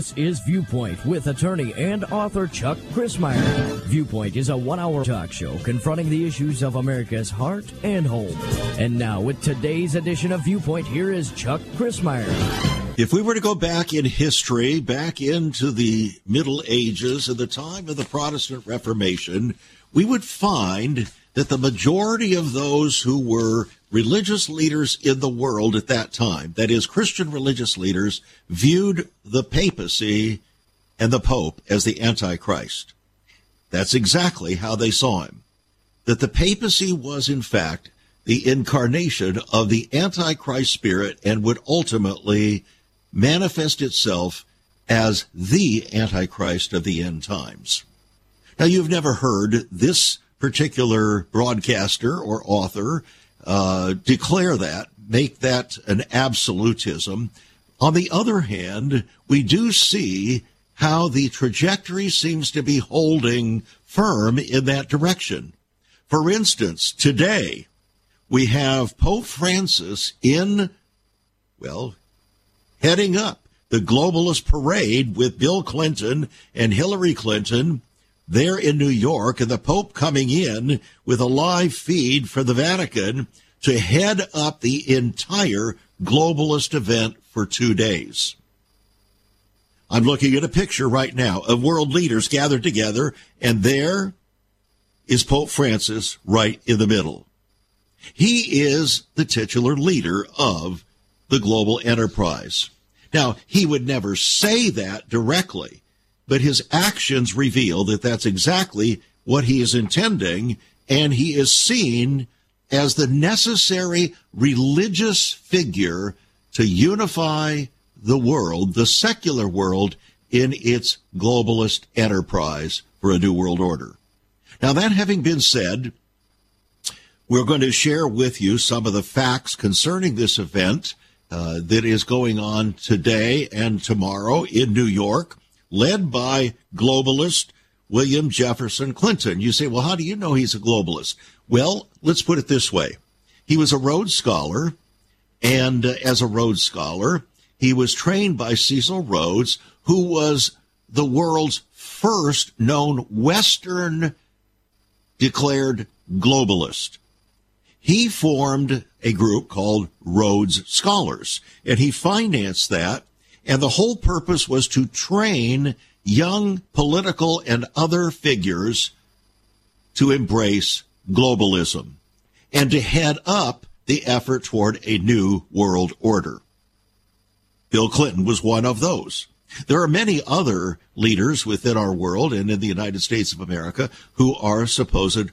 This is Viewpoint with attorney and author Chuck Crismier. Viewpoint is a one hour talk show confronting the issues of America's heart and home. And now, with today's edition of Viewpoint, here is Chuck Crismier. If we were to go back in history, back into the Middle Ages, and the time of the Protestant Reformation, we would find that the majority of those who were religious leaders in the world at that time, that is, Christian religious leaders, viewed the papacy and the Pope as the Antichrist. That's exactly how they saw him. That the papacy was, in fact, the incarnation of the Antichrist spirit and would ultimately manifest itself as the Antichrist of the end times. Now, you've never heard this particular broadcaster or author uh, declare that, make that an absolutism. On the other hand, we do see how the trajectory seems to be holding firm in that direction. For instance, today we have Pope Francis in, well, heading up the globalist parade with Bill Clinton and Hillary Clinton there in New York and the Pope coming in with a live feed for the Vatican to head up the entire globalist event for two days. I'm looking at a picture right now of world leaders gathered together, and there is Pope Francis right in the middle. He is the titular leader of the global enterprise. Now, he would never say that directly, but his actions reveal that that's exactly what he is intending, and he is seen as the necessary religious figure to unify the world, the secular world, in its globalist enterprise for a new world order. Now, that having been said, we're going to share with you some of the facts concerning this event uh, that is going on today and tomorrow in New York led by globalist William Jefferson Clinton. You say, well, how do you know he's a globalist? Well, let's put it this way. He was a Rhodes Scholar, and uh, as a Rhodes Scholar, he was trained by Cecil Rhodes, who was the world's first known Western declared globalist. He formed a group called Rhodes Scholars, and he financed that and the whole purpose was to train young political and other figures to embrace globalism and to head up the effort toward a new world order. Bill Clinton was one of those. There are many other leaders within our world and in the United States of America who are supposed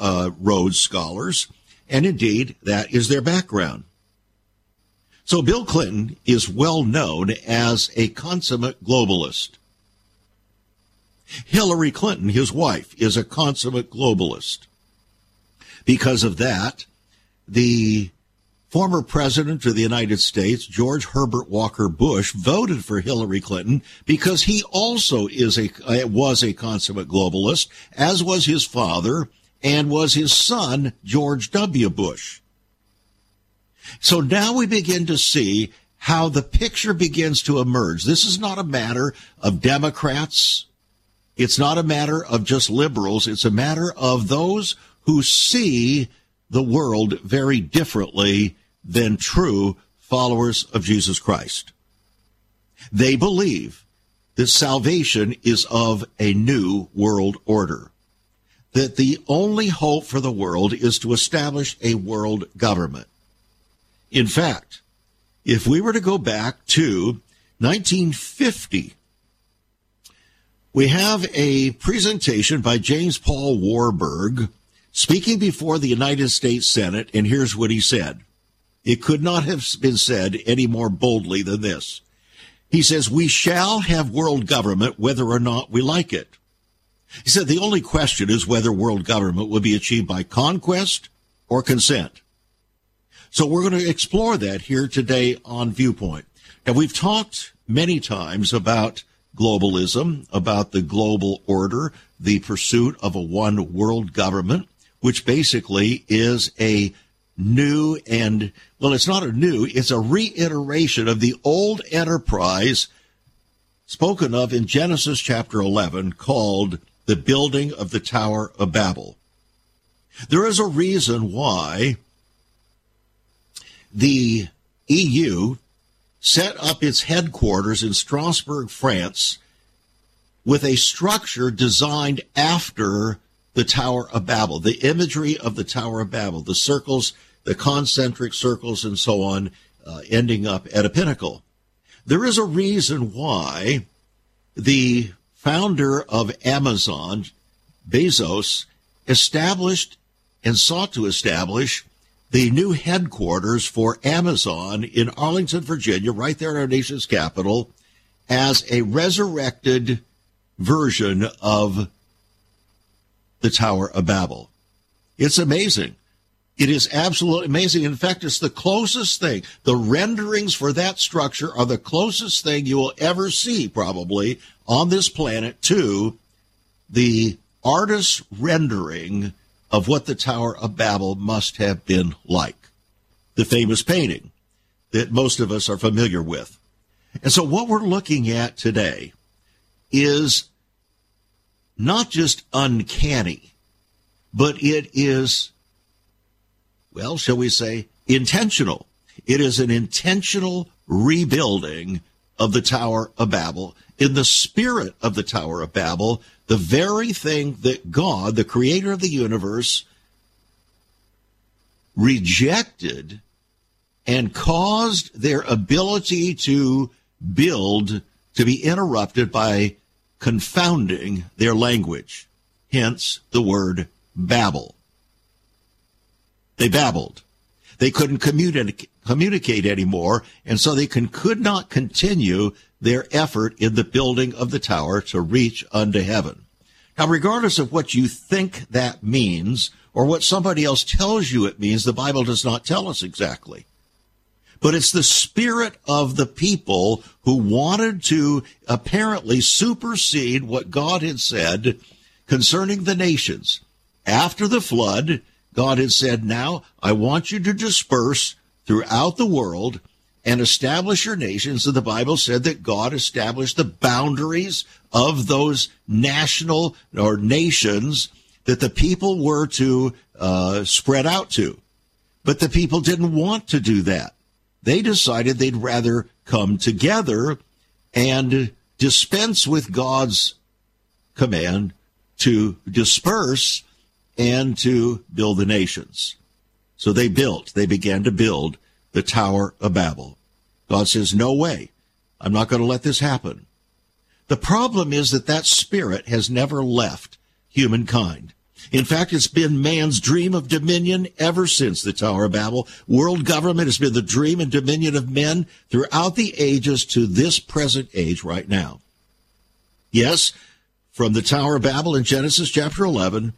uh, Rhodes scholars, and indeed that is their background. So Bill Clinton is well known as a consummate globalist. Hillary Clinton, his wife, is a consummate globalist. Because of that, the former president of the United States, George Herbert Walker Bush, voted for Hillary Clinton because he also is a uh, was a consummate globalist, as was his father and was his son George W. Bush. So now we begin to see how the picture begins to emerge. This is not a matter of Democrats. It's not a matter of just liberals. It's a matter of those who see the world very differently than true followers of Jesus Christ. They believe that salvation is of a new world order. That the only hope for the world is to establish a world government. In fact, if we were to go back to 1950, we have a presentation by James Paul Warburg speaking before the United States Senate, and here's what he said. It could not have been said any more boldly than this. He says, We shall have world government whether or not we like it. He said, The only question is whether world government will be achieved by conquest or consent. So we're going to explore that here today on Viewpoint. And we've talked many times about globalism, about the global order, the pursuit of a one world government, which basically is a new and, well, it's not a new, it's a reiteration of the old enterprise spoken of in Genesis chapter 11 called the building of the Tower of Babel. There is a reason why the EU set up its headquarters in Strasbourg, France, with a structure designed after the Tower of Babel, the imagery of the Tower of Babel, the circles, the concentric circles, and so on, uh, ending up at a pinnacle. There is a reason why the founder of Amazon, Bezos, established and sought to establish the new headquarters for Amazon in Arlington, Virginia, right there in our nation's capital, as a resurrected version of the Tower of Babel. It's amazing. It is absolutely amazing. In fact, it's the closest thing. The renderings for that structure are the closest thing you will ever see, probably, on this planet to the artist's rendering of what the Tower of Babel must have been like. The famous painting that most of us are familiar with. And so what we're looking at today is not just uncanny, but it is well, shall we say, intentional. It is an intentional rebuilding of the Tower of Babel in the spirit of the Tower of Babel, the very thing that God, the creator of the universe, rejected and caused their ability to build to be interrupted by confounding their language. Hence the word Babel. They babbled. They couldn't communicate, communicate anymore, and so they can, could not continue their effort in the building of the tower to reach unto heaven. Now, regardless of what you think that means, or what somebody else tells you it means, the Bible does not tell us exactly. But it's the spirit of the people who wanted to apparently supersede what God had said concerning the nations. After the flood, God had said, now I want you to disperse throughout the world and establish your nations. And the Bible said that God established the boundaries of those national or nations that the people were to uh, spread out to. But the people didn't want to do that. They decided they'd rather come together and dispense with God's command to disperse and to build the nations. So they built, they began to build the Tower of Babel. God says, no way. I'm not going to let this happen. The problem is that that spirit has never left humankind. In fact, it's been man's dream of dominion ever since the Tower of Babel. World government has been the dream and dominion of men throughout the ages to this present age right now. Yes, from the Tower of Babel in Genesis chapter 11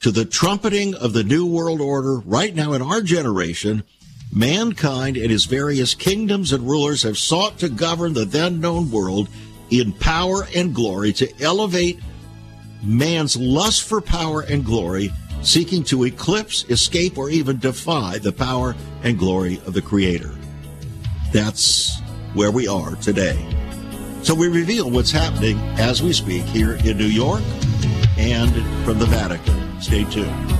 to the trumpeting of the New World Order right now in our generation, mankind and his various kingdoms and rulers have sought to govern the then known world in power and glory to elevate man's lust for power and glory, seeking to eclipse, escape, or even defy the power and glory of the Creator. That's where we are today. So we reveal what's happening as we speak here in New York and from the Vatican. Stay tuned.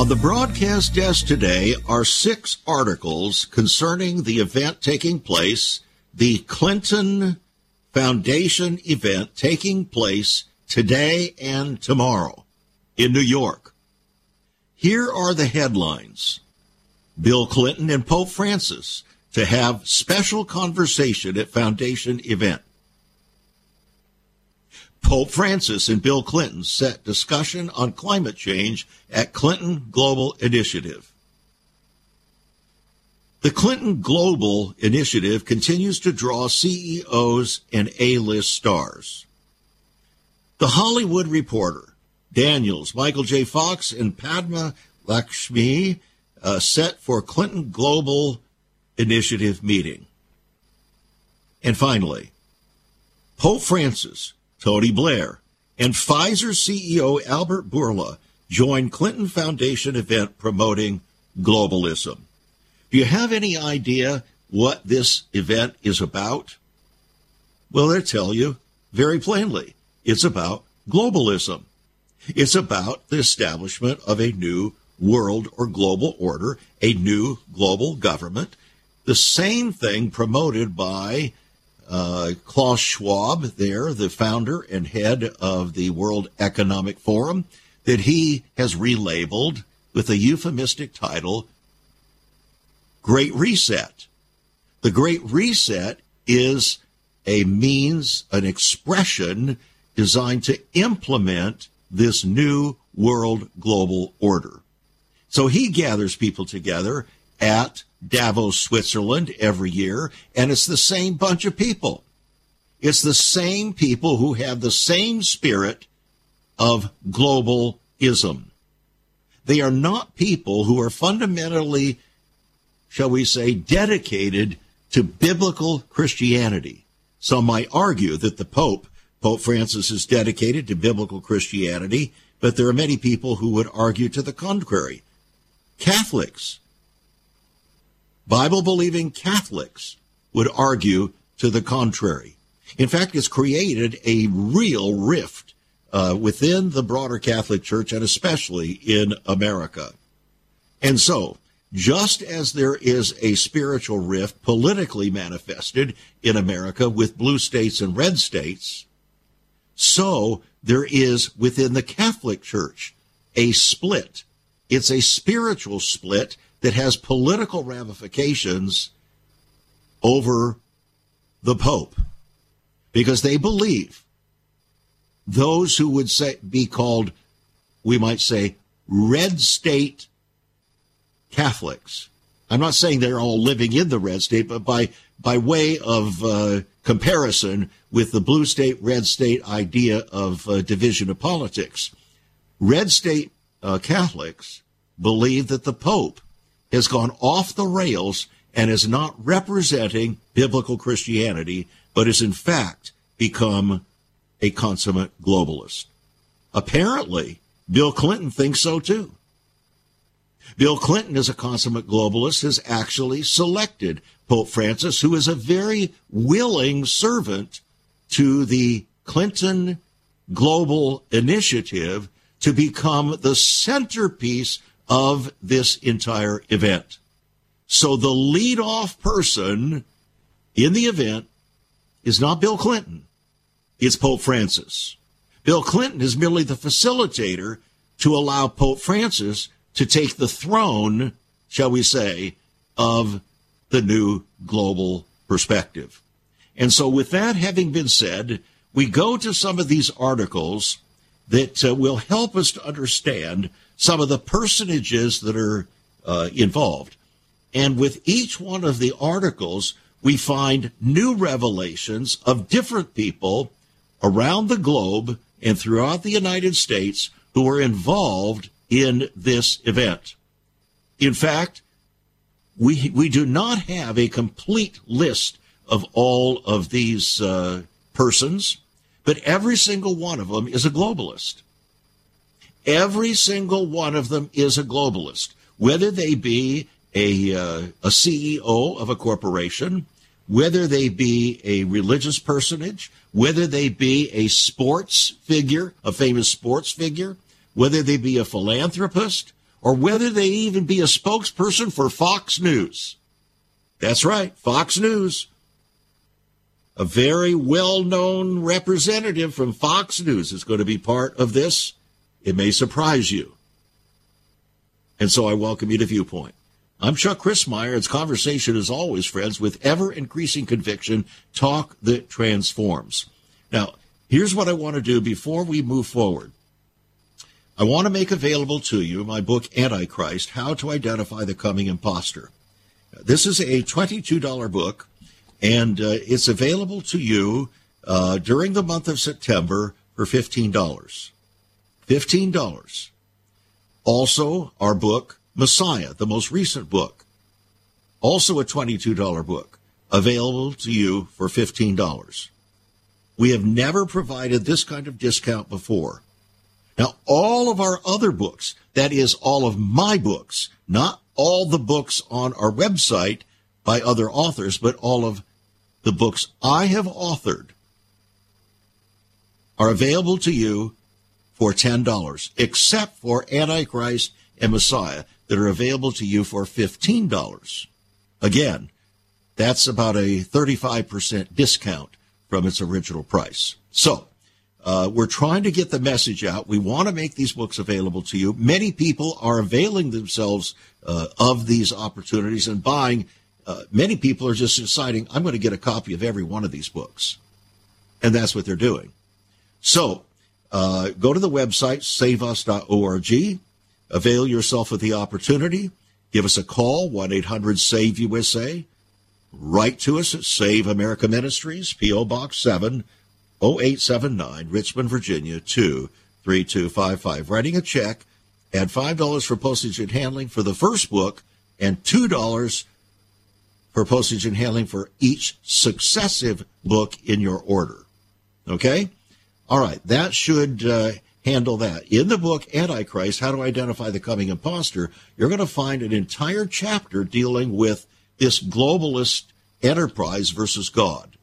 On the broadcast desk today are six articles concerning the event taking place, the Clinton Foundation event taking place today and tomorrow in New York. Here are the headlines. Bill Clinton and Pope Francis to have special conversation at foundation event. Pope Francis and Bill Clinton set discussion on climate change at Clinton Global Initiative. The Clinton Global Initiative continues to draw CEOs and A list stars. The Hollywood Reporter, Daniels, Michael J. Fox, and Padma Lakshmi uh, set for Clinton Global Initiative meeting. And finally, Pope Francis, Tony Blair, and Pfizer CEO Albert Bourla joined Clinton Foundation event promoting globalism. Do you have any idea what this event is about? Well, they tell you very plainly. It's about globalism. It's about the establishment of a new world or global order, a new global government. The same thing promoted by uh, Klaus Schwab, there, the founder and head of the World Economic Forum, that he has relabeled with a euphemistic title Great Reset. The Great Reset is a means, an expression designed to implement this new world global order. So he gathers people together at Davos, Switzerland every year, and it's the same bunch of people. It's the same people who have the same spirit of globalism. They are not people who are fundamentally shall we say, dedicated to biblical Christianity. Some might argue that the Pope, Pope Francis, is dedicated to biblical Christianity, but there are many people who would argue to the contrary. Catholics, Bible believing Catholics, would argue to the contrary. In fact, it's created a real rift uh, within the broader Catholic Church and especially in America. And so, just as there is a spiritual rift politically manifested in America with blue states and red states, so there is within the Catholic Church a split. It's a spiritual split that has political ramifications over the Pope because they believe those who would say be called, we might say, red state Catholics. I'm not saying they're all living in the red state, but by by way of uh, comparison with the blue state red state idea of uh, division of politics, red state uh, Catholics believe that the Pope has gone off the rails and is not representing biblical Christianity, but is in fact become a consummate globalist. Apparently, Bill Clinton thinks so too. Bill Clinton, is a consummate globalist, has actually selected Pope Francis, who is a very willing servant to the Clinton Global Initiative to become the centerpiece of this entire event. So the lead off person in the event is not Bill Clinton, it's Pope Francis. Bill Clinton is merely the facilitator to allow Pope Francis to take the throne, shall we say, of the new global perspective. And so, with that having been said, we go to some of these articles that uh, will help us to understand some of the personages that are uh, involved. And with each one of the articles, we find new revelations of different people around the globe and throughout the United States who are involved in this event. In fact, we, we do not have a complete list of all of these uh, persons, but every single one of them is a globalist. Every single one of them is a globalist, whether they be a, uh, a CEO of a corporation, whether they be a religious personage, whether they be a sports figure, a famous sports figure, whether they be a philanthropist or whether they even be a spokesperson for Fox News. That's right, Fox News. A very well known representative from Fox News is going to be part of this. It may surprise you. And so I welcome you to Viewpoint. I'm Chuck Crismier. It's conversation, as always, friends, with ever increasing conviction, talk that transforms. Now, here's what I want to do before we move forward. I want to make available to you my book, Antichrist How to Identify the Coming Imposter. This is a $22 book, and uh, it's available to you uh, during the month of September for $15. $15. Also, our book, Messiah, the most recent book, also a $22 book, available to you for $15. We have never provided this kind of discount before. Now, all of our other books, that is, all of my books, not all the books on our website by other authors, but all of the books I have authored are available to you for $10, except for Antichrist and Messiah that are available to you for $15. Again, that's about a 35% discount from its original price. So, uh, we're trying to get the message out. We want to make these books available to you. Many people are availing themselves uh, of these opportunities and buying. Uh, many people are just deciding, I'm going to get a copy of every one of these books. And that's what they're doing. So uh, go to the website, saveus.org, avail yourself of the opportunity. Give us a call, 1 800 SAVE USA. Write to us at Save America Ministries, P.O. Box 7, 0879, Richmond, Virginia 23255. Writing a check, add $5 for postage and handling for the first book, and $2 for postage and handling for each successive book in your order. Okay? All right, that should uh, handle that. In the book Antichrist, How to Identify the Coming Imposter, you're going to find an entire chapter dealing with this globalist enterprise versus God.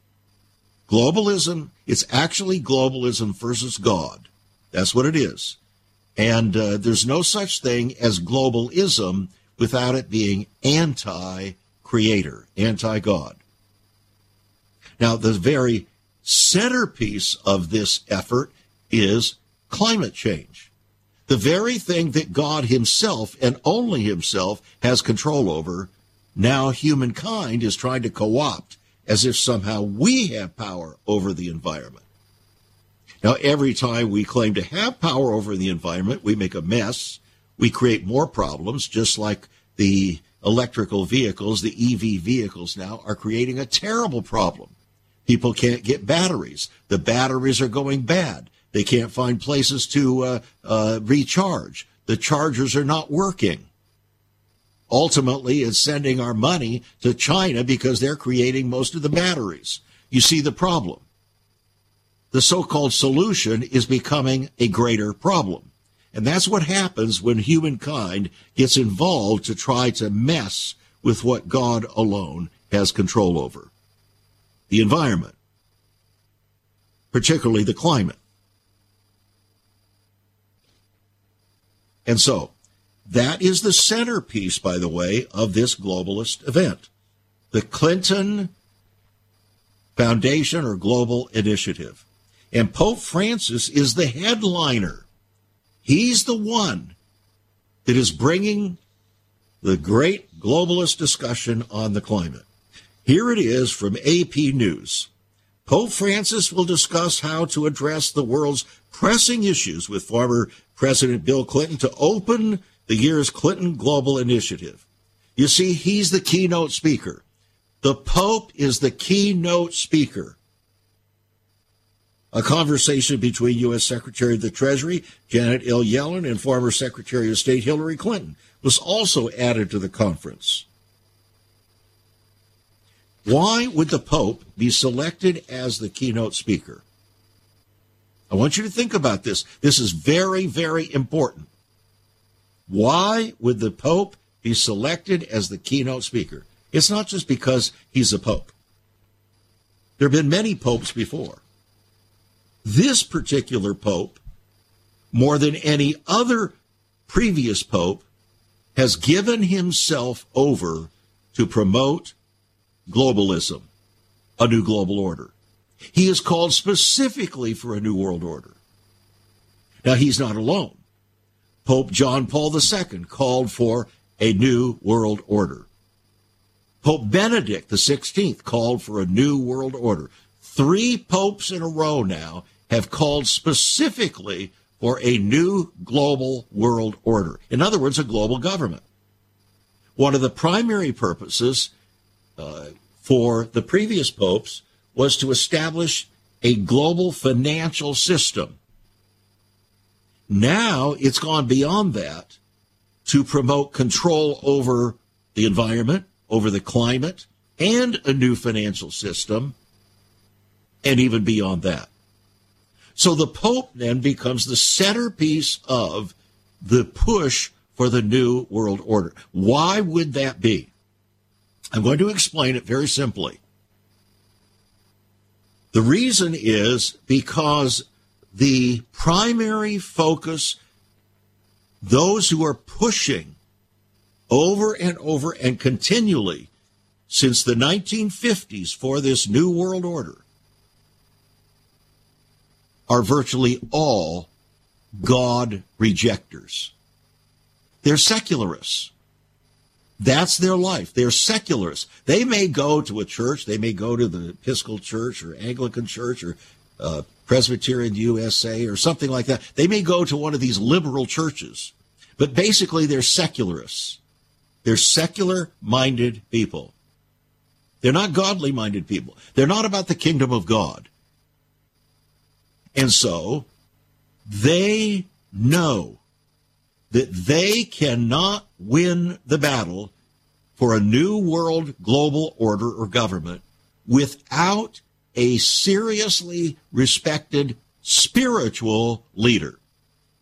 Globalism, it's actually globalism versus God. That's what it is. And uh, there's no such thing as globalism without it being anti creator, anti God. Now, the very centerpiece of this effort is climate change. The very thing that God Himself and only Himself has control over, now humankind is trying to co opt as if somehow we have power over the environment. Now, every time we claim to have power over the environment, we make a mess. We create more problems, just like the electrical vehicles, the EV vehicles now are creating a terrible problem. People can't get batteries. The batteries are going bad. They can't find places to uh, uh, recharge. The chargers are not working. Ultimately, it's sending our money to China because they're creating most of the batteries. You see the problem. The so called solution is becoming a greater problem. And that's what happens when humankind gets involved to try to mess with what God alone has control over the environment, particularly the climate. And so, that is the centerpiece, by the way, of this globalist event. The Clinton Foundation or Global Initiative. And Pope Francis is the headliner. He's the one that is bringing the great globalist discussion on the climate. Here it is from AP News. Pope Francis will discuss how to address the world's pressing issues with former President Bill Clinton to open the year's Clinton Global Initiative. You see, he's the keynote speaker. The Pope is the keynote speaker. A conversation between U.S. Secretary of the Treasury Janet L. Yellen and former Secretary of State Hillary Clinton was also added to the conference. Why would the Pope be selected as the keynote speaker? I want you to think about this. This is very, very important. Why would the Pope be selected as the keynote speaker? It's not just because he's a Pope. There have been many popes before. This particular Pope, more than any other previous Pope, has given himself over to promote globalism, a new global order. He is called specifically for a new world order. Now, he's not alone. Pope John Paul II called for a new world order. Pope Benedict XVI called for a new world order. Three popes in a row now have called specifically for a new global world order. In other words, a global government. one of the primary purposes Uh, for the previous popes was to establish a global financial system. Now it's gone beyond that to promote control over the environment, over the climate, and a new financial system, and even beyond that. So the Pope then becomes the centerpiece of the push for the new world order. Why would that be? I'm going to explain it very simply. The reason is because the primary focus, those who are pushing over and over and continually since the 1950s for this new world order, are virtually all God rejectors. They're secularists. That's their life. They're secularists. They may go to a church, they may go to the Episcopal Church or Anglican Church or uh, Presbyterian USA or something like that. They may go to one of these liberal churches, but basically they're secularists. They're secular minded people. They're not godly minded people. They're not about the kingdom of God. And so they know that they cannot win the battle for a new world global order or government without a seriously respected spiritual leader.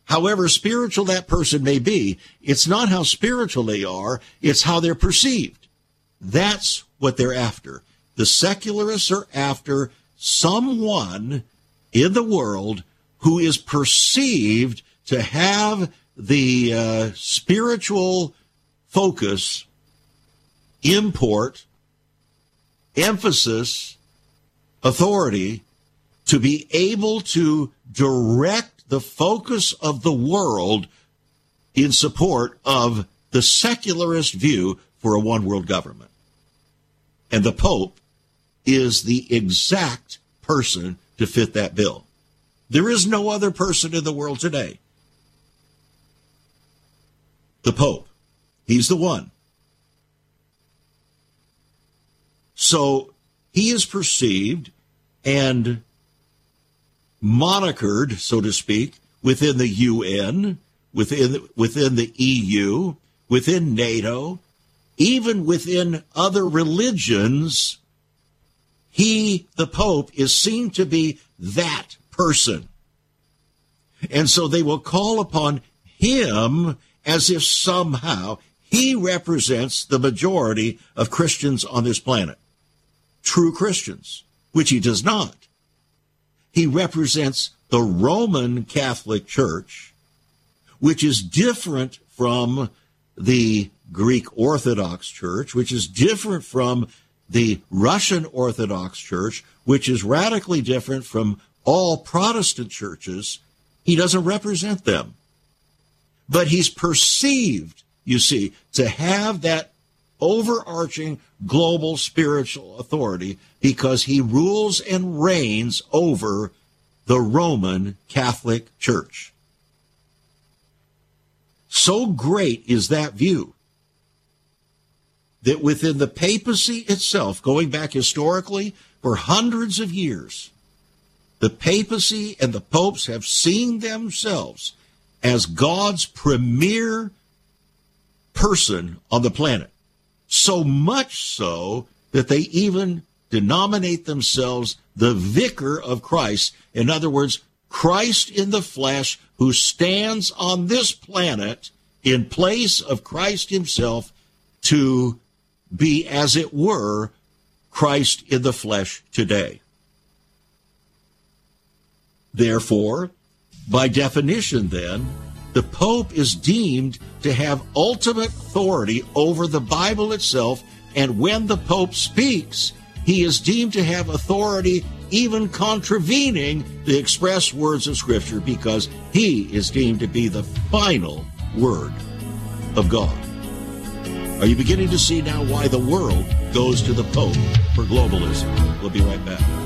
However spiritual that person may be, it's not how spiritual they are, it's how they're perceived. That's what they're after. The secularists are after someone in the world who is perceived to have the uh, spiritual focus, import, emphasis, authority to be able to direct the focus of the world in support of the secularist view for a one world government. And the Pope is the exact person to fit that bill. There is no other person in the world today. The Pope. He's the one. So he is perceived and monikered, so to speak, within the UN, within, within the EU, within NATO, even within other religions he, the Pope, is seen to be that person. And so they will call upon him as if somehow he represents the majority of Christians on this planet. True Christians, which he does not. He represents the Roman Catholic Church, which is different from the Greek Orthodox Church, which is different from the Russian Orthodox Church, which is radically different from all Protestant churches, he doesn't represent them. But he's perceived, you see, to have that overarching global spiritual authority because he rules and reigns over the Roman Catholic Church. So great is that view that within the papacy itself, going back historically for hundreds of years, the papacy and the popes have seen themselves as God's premier person on the planet. So much so that they even denominate themselves the vicar of Christ. In other words, Christ in the flesh who stands on this planet in place of Christ himself to be, as it were, Christ in the flesh today. Therefore, by definition, then, the Pope is deemed to have ultimate authority over the Bible itself, and when the Pope speaks, he is deemed to have authority even contravening the express words of Scripture because he is deemed to be the final word of God. Are you beginning to see now why the world goes to the Pope for globalism? We'll be right back.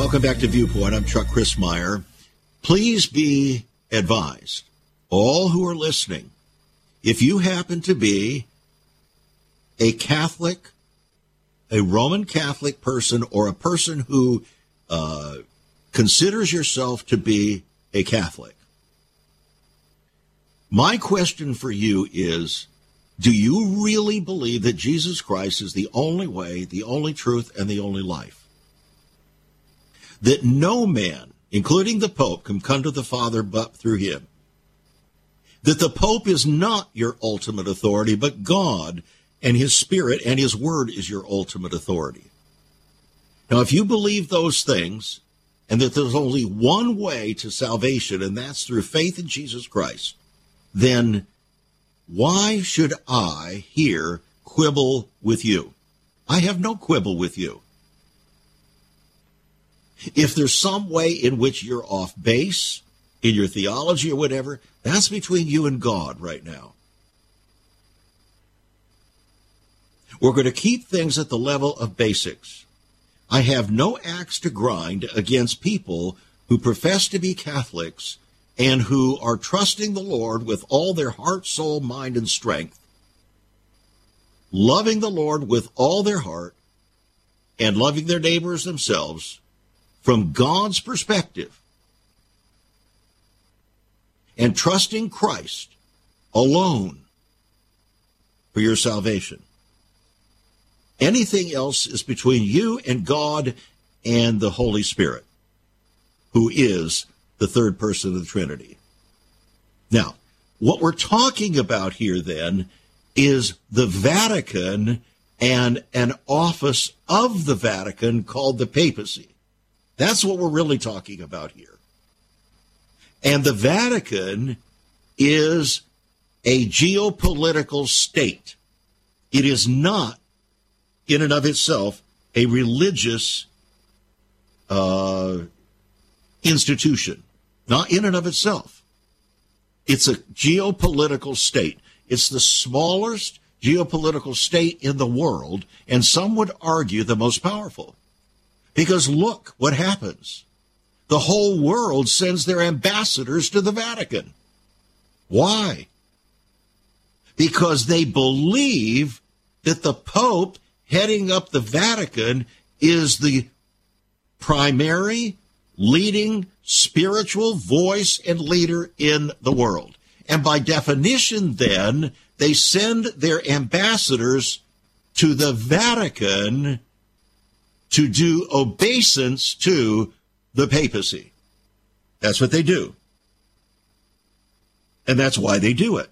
Welcome back to Viewpoint. I'm Chuck Crismier. Please be advised, all who are listening, if you happen to be a Catholic, a Roman Catholic person, or a person who uh, considers yourself to be a Catholic, my question for you is Do you really believe that Jesus Christ is the only way, the only truth, and the only life? That no man, including the Pope, can come to the Father but through him. That the Pope is not your ultimate authority, but God and his Spirit and his Word is your ultimate authority. Now, if you believe those things, and that there's only one way to salvation, and that's through faith in Jesus Christ, then why should I here quibble with you? I have no quibble with you. If there's some way in which you're off base in your theology or whatever, that's between you and God right now. We're going to keep things at the level of basics. I have no axe to grind against people who profess to be Catholics and who are trusting the Lord with all their heart, soul, mind, and strength, loving the Lord with all their heart, and loving their neighbors themselves from God's perspective and trusting Christ alone for your salvation. Anything else is between you and God and the Holy Spirit, who is the third person of the Trinity. Now, what we're talking about here then is the Vatican and an office of the Vatican called the papacy. That's what we're really talking about here. And the Vatican is a geopolitical state. It is not, in and of itself, a religious uh, institution. Not in and of itself. It's a geopolitical state. It's the smallest geopolitical state in the world, and some would argue the most powerful. Because look what happens. The whole world sends their ambassadors to the Vatican. Why? Because they believe that the Pope heading up the Vatican is the primary leading spiritual voice and leader in the world. And by definition, then, they send their ambassadors to the Vatican to do obeisance to the papacy. That's what they do. And that's why they do it.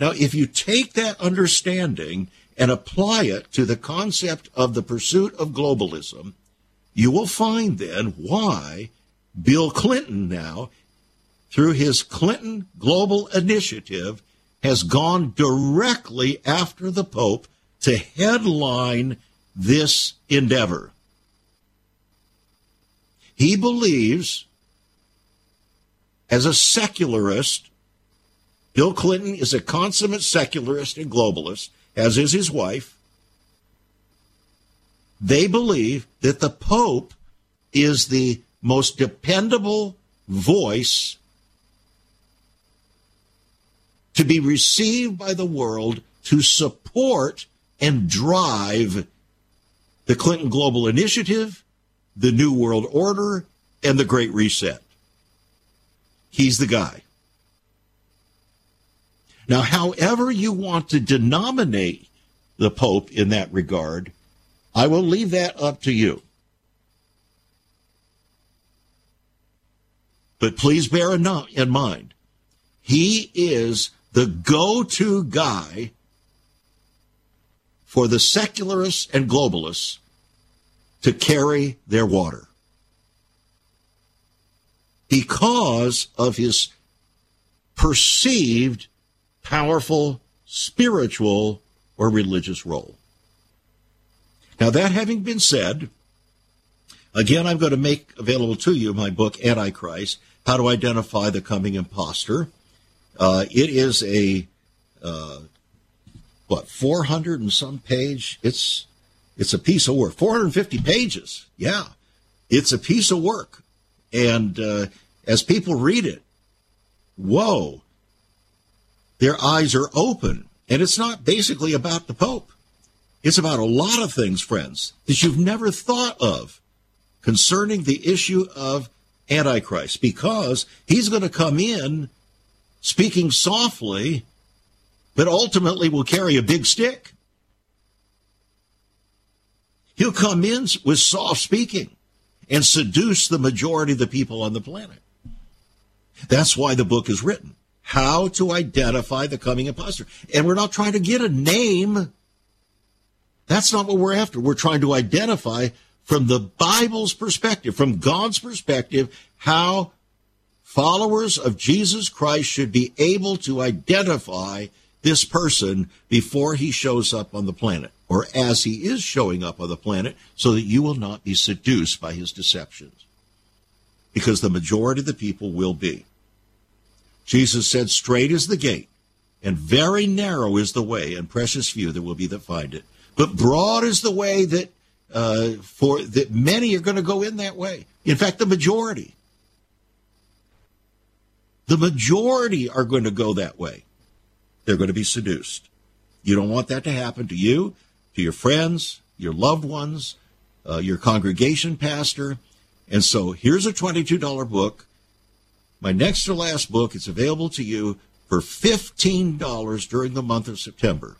Now, if you take that understanding and apply it to the concept of the pursuit of globalism, you will find then why Bill Clinton now, through his Clinton Global Initiative, has gone directly after the Pope to headline this endeavor. He believes, as a secularist, Bill Clinton is a consummate secularist and globalist, as is his wife. They believe that the Pope is the most dependable voice to be received by the world to support and drive the Clinton Global Initiative, the New World Order, and the Great Reset. He's the guy. Now, however you want to denominate the Pope in that regard, I will leave that up to you. But please bear in mind, he is the go to guy for the secularists and globalists to carry their water because of his perceived powerful spiritual or religious role. Now, that having been said, again, I'm going to make available to you my book, Antichrist How to Identify the Coming Imposter. Uh, it is a, uh, what, 400 and some page? It's, it's a piece of work. 450 pages. Yeah. It's a piece of work. And uh, as people read it, whoa, their eyes are open. And it's not basically about the Pope. It's about a lot of things, friends, that you've never thought of concerning the issue of Antichrist, because he's going to come in speaking softly, but ultimately will carry a big stick. He'll come in with soft speaking and seduce the majority of the people on the planet. That's why the book is written. How to identify the coming impostor. And we're not trying to get a name. That's not what we're after. We're trying to identify from the Bible's perspective, from God's perspective, how followers of Jesus Christ should be able to identify this person before he shows up on the planet or as he is showing up on the planet so that you will not be seduced by his deceptions. Because the majority of the people will be. Jesus said, Straight is the gate, and very narrow is the way, and precious few there will be that find it. But broad is the way that uh, for that many are going to go in that way. In fact, the majority. The majority are going to go that way. They're going to be seduced. You don't want that to happen to you, to your friends, your loved ones, uh, your congregation pastor. And so here's a $22 book. My next to last book. It's available to you for $15 during the month of September.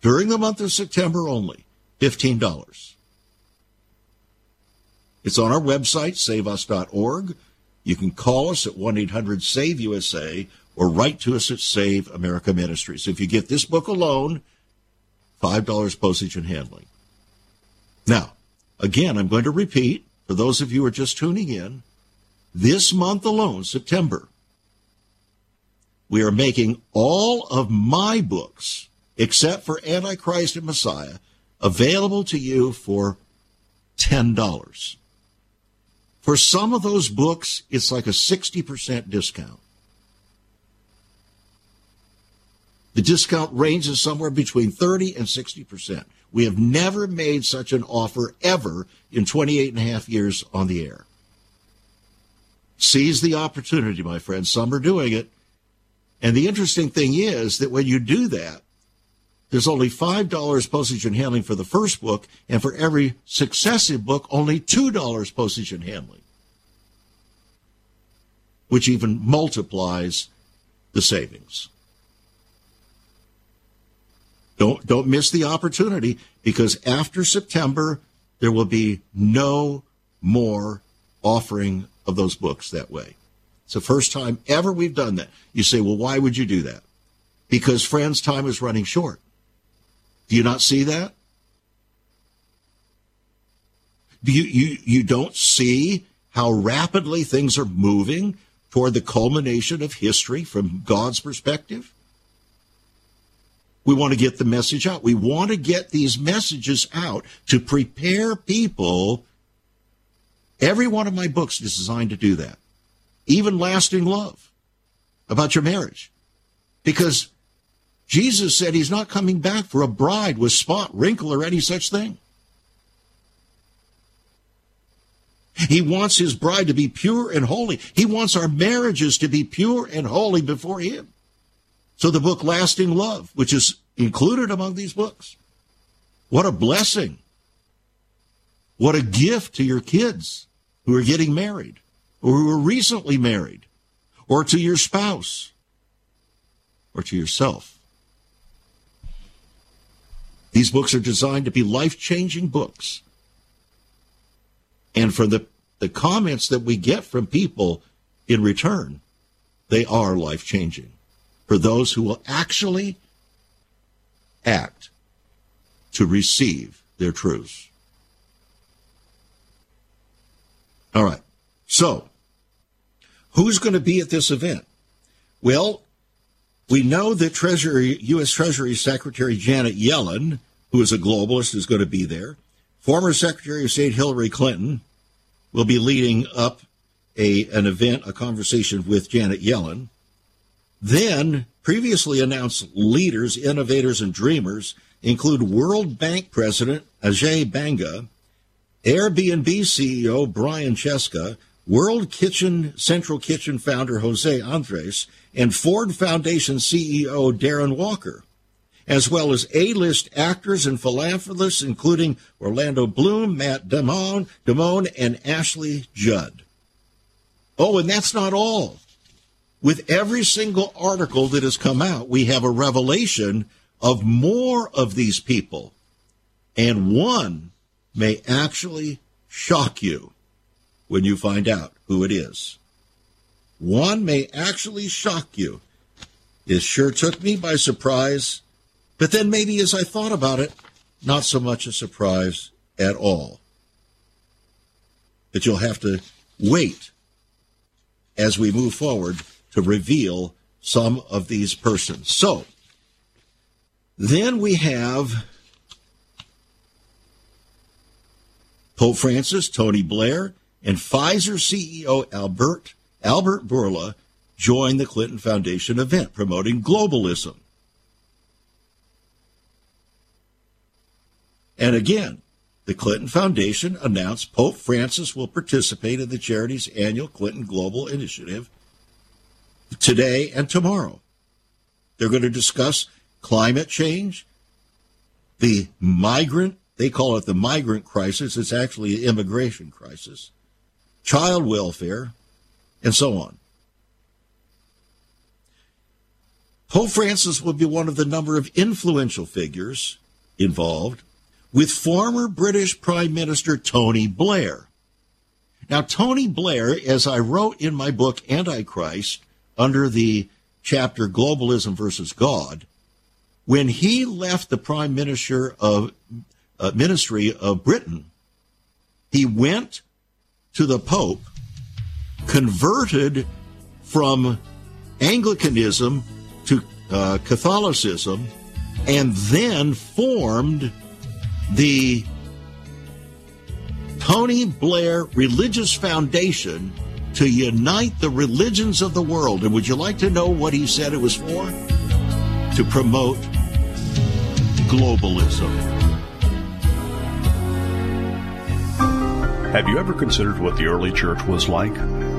During the month of September only, $15. It's on our website, saveus.org. You can call us at 1 800 SAVE USA or write to us at Save America Ministries. If you get this book alone, $5 postage and handling. Now, again, I'm going to repeat for those of you who are just tuning in this month alone, September, we are making all of my books, except for Antichrist and Messiah, available to you for $10. For some of those books, it's like a 60% discount. The discount ranges somewhere between 30 and 60%. We have never made such an offer ever in 28 and a half years on the air. Seize the opportunity, my friends. Some are doing it. And the interesting thing is that when you do that, there's only $5 postage and handling for the first book, and for every successive book, only $2 postage and handling, which even multiplies the savings. Don't, don't miss the opportunity because after September, there will be no more offering of those books that way. It's the first time ever we've done that. You say, well, why would you do that? Because, friends, time is running short. Do you not see that? Do you, you, you don't see how rapidly things are moving toward the culmination of history from God's perspective? We want to get the message out. We want to get these messages out to prepare people. Every one of my books is designed to do that. Even lasting love about your marriage. Because Jesus said he's not coming back for a bride with spot, wrinkle, or any such thing. He wants his bride to be pure and holy. He wants our marriages to be pure and holy before him. So the book Lasting Love, which is included among these books, what a blessing. What a gift to your kids who are getting married or who are recently married or to your spouse or to yourself. These books are designed to be life changing books. And for the, the comments that we get from people in return, they are life changing for those who will actually act to receive their truths. All right. So, who's going to be at this event? Well, we know that Treasury, U.S. Treasury Secretary Janet Yellen, who is a globalist, is going to be there. Former Secretary of State Hillary Clinton will be leading up a, an event, a conversation with Janet Yellen. Then, previously announced leaders, innovators, and dreamers include World Bank President Ajay Banga, Airbnb CEO Brian Chesky, World Kitchen Central Kitchen founder Jose Andres, and Ford Foundation CEO Darren Walker, as well as A-list actors and philanthropists including Orlando Bloom, Matt Damon, Damone, and Ashley Judd. Oh, and that's not all. With every single article that has come out, we have a revelation of more of these people. And one may actually shock you when you find out who it is. One may actually shock you. It sure took me by surprise, but then maybe as I thought about it, not so much a surprise at all. But you'll have to wait as we move forward to reveal some of these persons. So, then we have Pope Francis, Tony Blair, and Pfizer CEO Albert Albert Bourla joined the Clinton Foundation event promoting globalism. And again, the Clinton Foundation announced Pope Francis will participate in the charity's annual Clinton Global Initiative today and tomorrow. They're going to discuss climate change, the migrant, they call it the migrant crisis, it's actually an immigration crisis, child welfare, and so on. Pope Francis will be one of the number of influential figures involved with former British Prime Minister Tony Blair. Now, Tony Blair, as I wrote in my book Antichrist under the chapter Globalism versus God, when he left the Prime Minister of uh, Ministry of Britain, he went to the Pope, converted from Anglicanism to uh, Catholicism, and then formed the Tony Blair Religious Foundation to unite the religions of the world. And would you like to know what he said it was for? To promote globalism. Have you ever considered what the early church was like?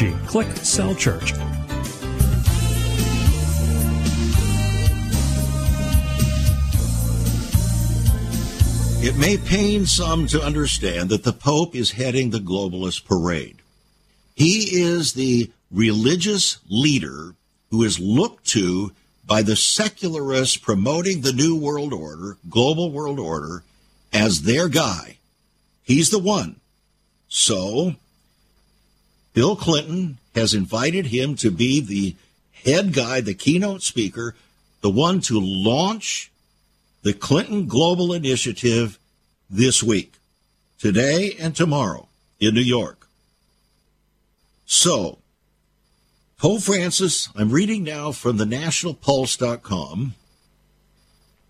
Click Cell Church. It may pain some to understand that the Pope is heading the globalist parade. He is the religious leader who is looked to by the secularists promoting the New World Order, global world order, as their guy. He's the one. So, Bill Clinton has invited him to be the head guy, the keynote speaker, the one to launch the Clinton Global Initiative this week. today and tomorrow in New York. So, Pope Francis, I'm reading now from the nationalpulse.com.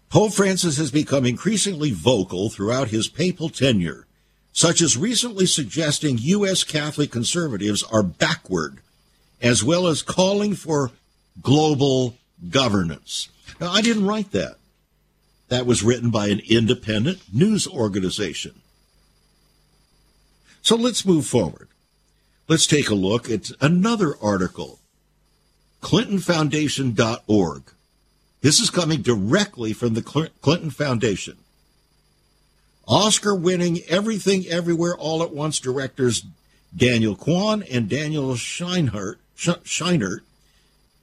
Pope Francis has become increasingly vocal throughout his papal tenure, such as recently suggesting U.S. Catholic conservatives are backward, as well as calling for global governance. Now, I didn't write that. That was written by an independent news organization. So let's move forward. Let's take a look at another article ClintonFoundation.org. This is coming directly from the Clinton Foundation. Oscar winning Everything Everywhere All at Once directors Daniel Kwan and Daniel Scheinert, Scheinert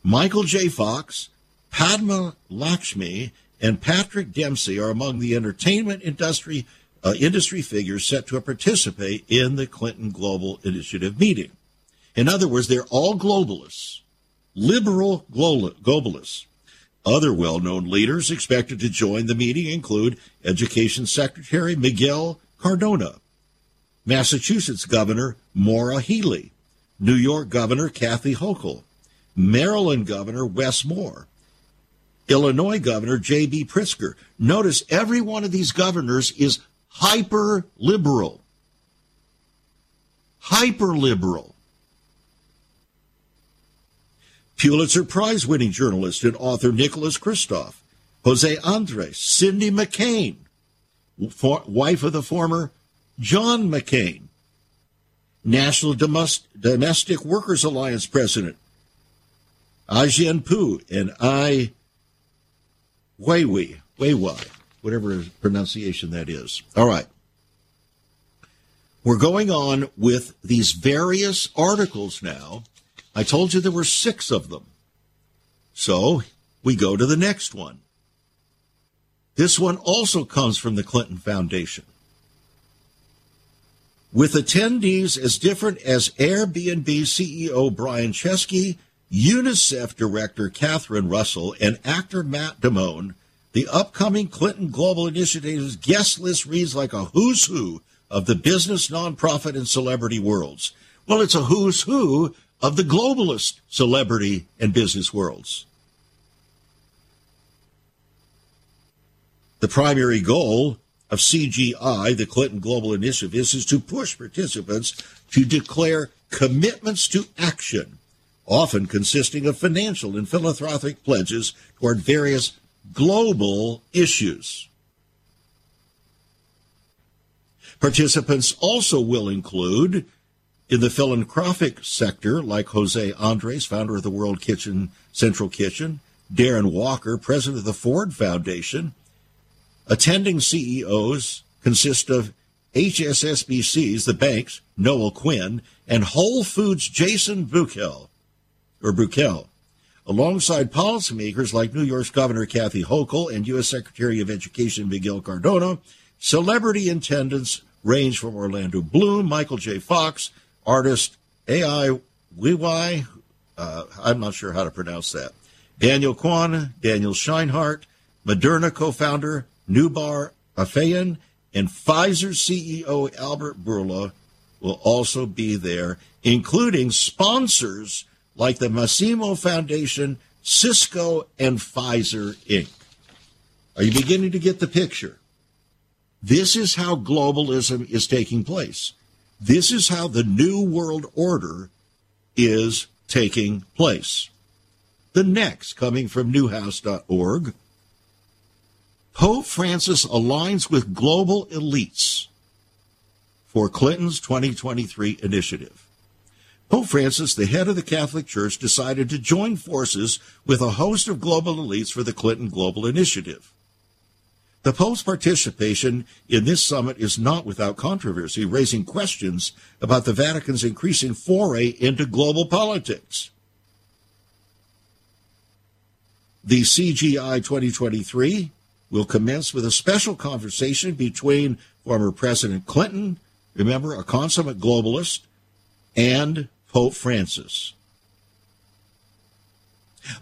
Michael J. Fox, Padma Lakshmi, and Patrick Dempsey are among the entertainment industry uh, industry figures set to participate in the Clinton Global Initiative meeting. In other words, they're all globalists liberal globalists. Other well known leaders expected to join the meeting include Education Secretary Miguel Cardona, Massachusetts Governor Maura Healey, New York Governor Kathy Hochul, Maryland Governor Wes Moore, Illinois Governor J.B. Pritzker. Notice every one of these governors is hyper liberal. Hyper liberal. Pulitzer Prize winning journalist and author Nicholas Kristof, Jose Andres, Cindy McCain, wife of the former John McCain, National Domestic Workers Alliance president Ai Pu and Ai Weiwei, Weiwei, whatever pronunciation that is. All right. We're going on with these various articles now I told you there were six of them. So we go to the next one. This one also comes from the Clinton Foundation. With attendees as different as Airbnb CEO Brian Chesky, UNICEF Director Catherine Russell, and actor Matt Damone, the upcoming Clinton Global Initiative's guest list reads like a who's who of the business, nonprofit, and celebrity worlds. Well, it's a who's who of the globalist celebrity and business worlds. The primary goal of CGI, the Clinton Global Initiative, is, is to push participants to declare commitments to action, often consisting of financial and philanthropic pledges toward various global issues. Participants also will include in the philanthropic sector, like Jose Andres, founder of the World Kitchen Central Kitchen, Darren Walker, president of the Ford Foundation, attending CEOs consist of HSBC's, the banks, Noel Quinn, and Whole Foods Jason Buechel, or Buechel, alongside policymakers like New York's Governor Kathy Hochul and U.S. Secretary of Education Miguel Cardona. Celebrity attendants range from Orlando Bloom, Michael J. Fox, artist A.I. Weiwei, uh, I'm not sure how to pronounce that, Daniel Kwan, Daniel Scheinert, Moderna co-founder Noubar Afeyan, and Pfizer CEO Albert Bourla will also be there, including sponsors like the Masimo Foundation, Cisco, and Pfizer Inc. Are you beginning to get the picture? This is how globalism is taking place. This is how the New World Order is taking place. The next, coming from newhouse.org, Pope Francis aligns with global elites for Clinton's 2023 initiative. Pope Francis, the head of the Catholic Church, decided to join forces with a host of global elites for the Clinton Global Initiative. The Pope's participation in this summit is not without controversy, raising questions about the Vatican's increasing foray into global politics. The CGI 2023 will commence with a special conversation between former President Clinton, remember, a consummate globalist, and Pope Francis.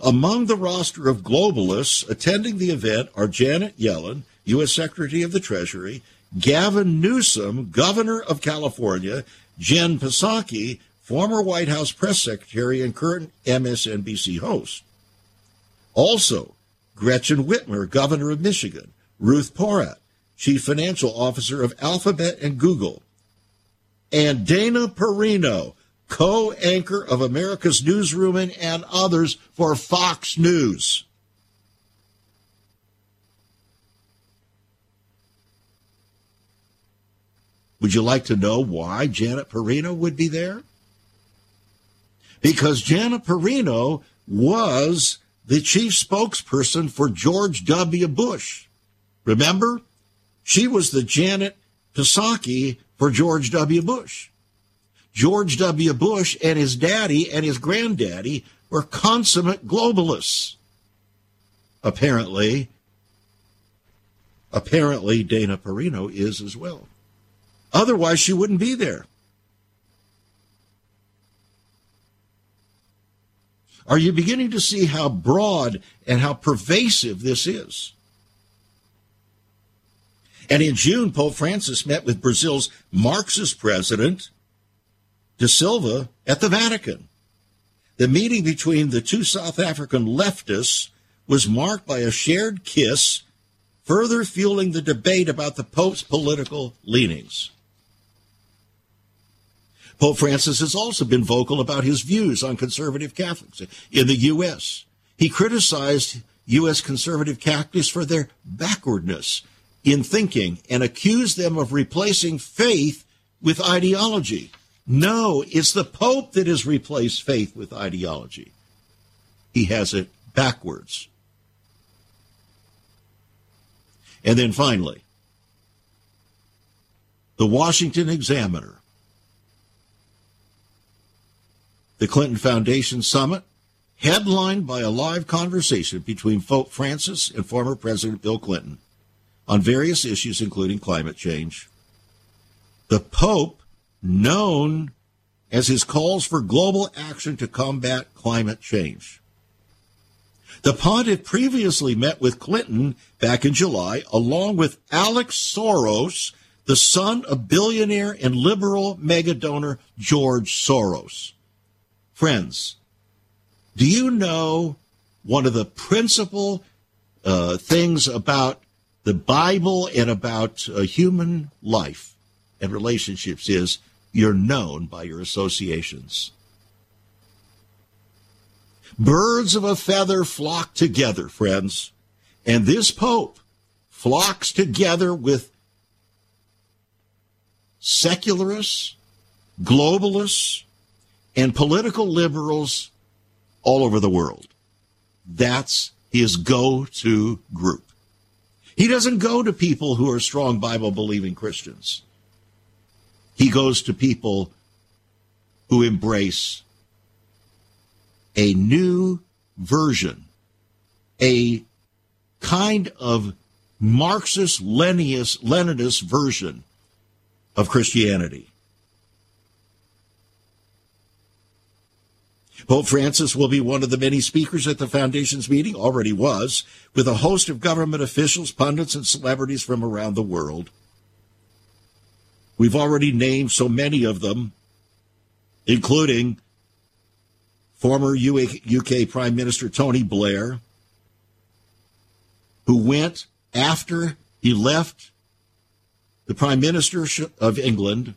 Among the roster of globalists attending the event are Janet Yellen, U.S. Secretary of the Treasury, Gavin Newsom, governor of California, Jen Psaki, former White House press secretary and current MSNBC host. Also, Gretchen Whitmer, governor of Michigan, Ruth Porat, chief financial officer of Alphabet and Google, and Dana Perino, co anchor of America's Newsroom and others for Fox News. Would you like to know why Janet Perino would be there? Because Janet Perino was the chief spokesperson for George W. Bush. Remember? She was the Janet Psaki for George W. Bush. George W. Bush and his daddy and his granddaddy were consummate globalists. Apparently, apparently Dana Perino is as well. Otherwise, she wouldn't be there. Are you beginning to see how broad and how pervasive this is? And in June, Pope Francis met with Brazil's Marxist president, De Silva, at the Vatican. The meeting between the two South African leftists was marked by a shared kiss, further fueling the debate about the Pope's political leanings. Pope Francis has also been vocal about his views on conservative Catholics in the U.S. He criticized U.S. conservative Catholics for their backwardness in thinking and accused them of replacing faith with ideology. No, it's the Pope that has replaced faith with ideology. He has it backwards. And then finally, the Washington Examiner, the Clinton Foundation Summit, headlined by a live conversation between Pope Francis and former President Bill Clinton on various issues, including climate change. The Pope, known as his calls for global action to combat climate change. The pontiff previously met with Clinton back in July, along with Alex Soros, the son of billionaire and liberal mega donor George Soros. Friends, do you know one of the principal uh, things about the Bible and about uh, human life and relationships is you're known by your associations. Birds of a feather flock together, friends. And this Pope flocks together with secularists, globalists, and political liberals all over the world. That's his go to group. He doesn't go to people who are strong Bible believing Christians. He goes to people who embrace a new version, a kind of Marxist Leninist, version of Christianity. Pope Francis will be one of the many speakers at the Foundation's meeting, already was, with a host of government officials, pundits, and celebrities from around the world. We've already named so many of them, including former UK Prime Minister Tony Blair, who went after he left the Prime Minister of England,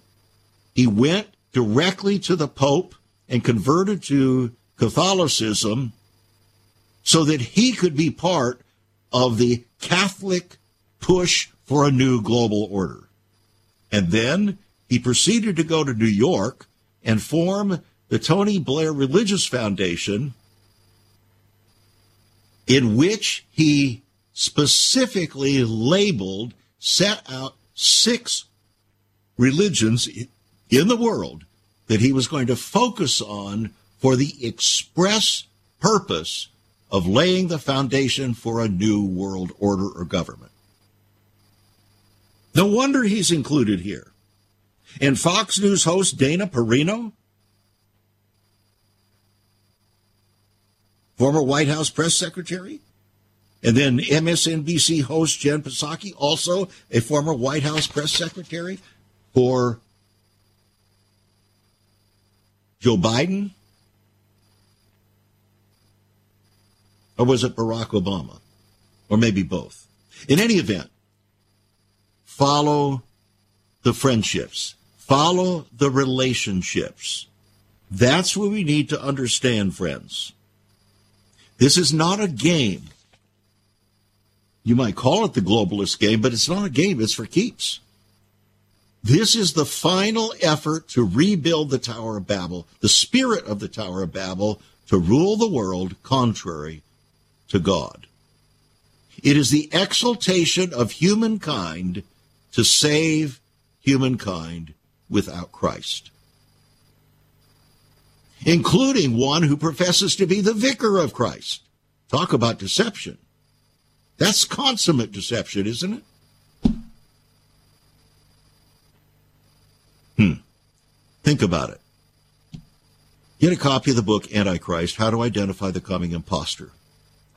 he went directly to the Pope and converted to Catholicism so that he could be part of the Catholic push for a new global order. And then he proceeded to go to New York and form the Tony Blair Religious Foundation, in which he specifically labeled, set out six religions in the world that he was going to focus on for the express purpose of laying the foundation for a new world order or government. No wonder he's included here. And Fox News host Dana Perino, former White House press secretary, And then MSNBC host Jen Psaki, also a former White House press secretary for Joe Biden? Or was it Barack Obama? Or maybe both. In any event, follow the friendships, follow the relationships. That's what we need to understand, friends. This is not a game. You might call it the globalist game, but it's not a game, it's for keeps. This is the final effort to rebuild the Tower of Babel, the spirit of the Tower of Babel, to rule the world contrary to God. It is the exaltation of humankind to save humankind without Christ, including one who professes to be the vicar of Christ. Talk about deception. That's consummate deception, isn't it? Hmm. Think about it. Get a copy of the book Antichrist How to Identify the Coming Imposter.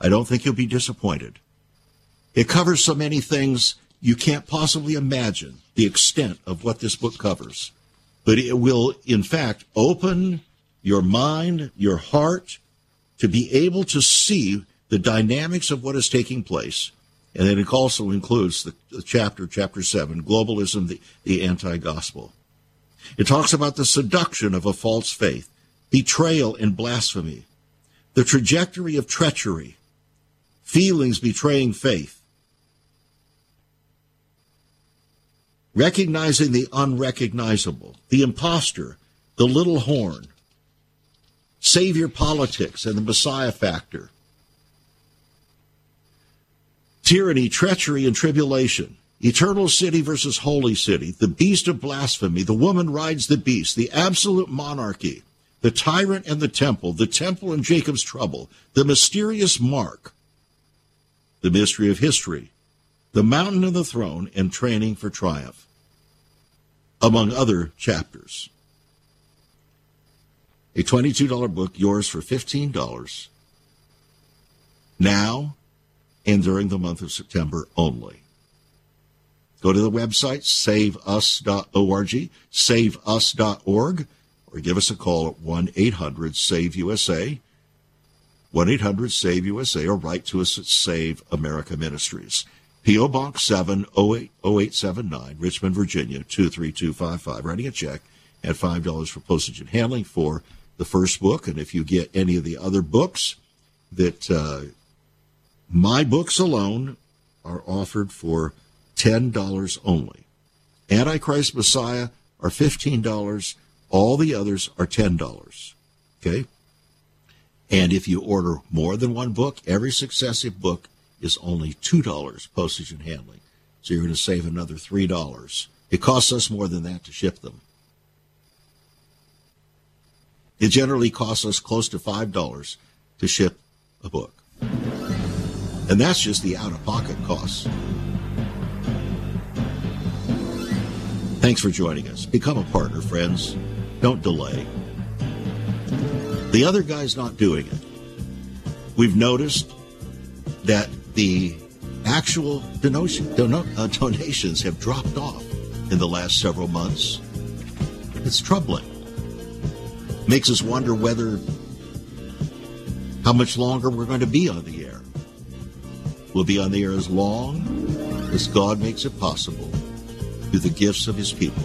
I don't think you'll be disappointed. It covers so many things you can't possibly imagine the extent of what this book covers. But it will, in fact, open your mind, your heart, to be able to see the dynamics of what is taking place. And then it also includes the, the chapter, chapter 7, Globalism, the, the Anti Gospel. It talks about the seduction of a false faith, betrayal and blasphemy, the trajectory of treachery, feelings betraying faith, recognizing the unrecognizable, the impostor, the little horn, savior politics and the Messiah factor, tyranny, treachery, and tribulation, Eternal city versus holy city, the beast of blasphemy, the woman rides the beast, the absolute monarchy, the tyrant and the temple, the temple and Jacob's trouble, the mysterious mark, the mystery of history, the mountain of the throne, and training for triumph, among other chapters. A $22 book, yours for $15, now and during the month of September only. Go to the website, saveus.org, saveus.org, or give us a call at 1 800 SAVE USA, 1 800 SAVE USA, or write to us at Save America Ministries. P.O. Box 70879, Richmond, Virginia 23255. Writing a check at $5 for postage and handling for the first book. And if you get any of the other books that uh, my books alone are offered for $10 only. Antichrist Messiah are $15. All the others are $10. Okay? And if you order more than one book, every successive book is only $2 postage and handling. So you're going to save another $3. It costs us more than that to ship them. It generally costs us close to $5 to ship a book. And that's just the out of pocket costs. Thanks for joining us. Become a partner, friends. Don't delay. The other guy's not doing it. We've noticed that the actual uh, donations have dropped off in the last several months. It's troubling. Makes us wonder whether how much longer we're going to be on the air. We'll be on the air as long as God makes it possible through the gifts of his people.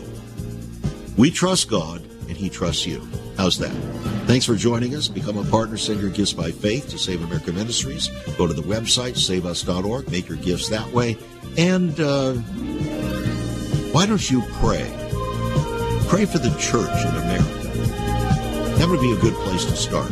We trust God he trusts you. How's that? Thanks for joining us. Become a partner. Send your gifts by faith to Save America Ministries. Go to the website, saveus.org. Make your gifts that way. And uh, why don't you pray? Pray for the church in America. That would be a good place to start.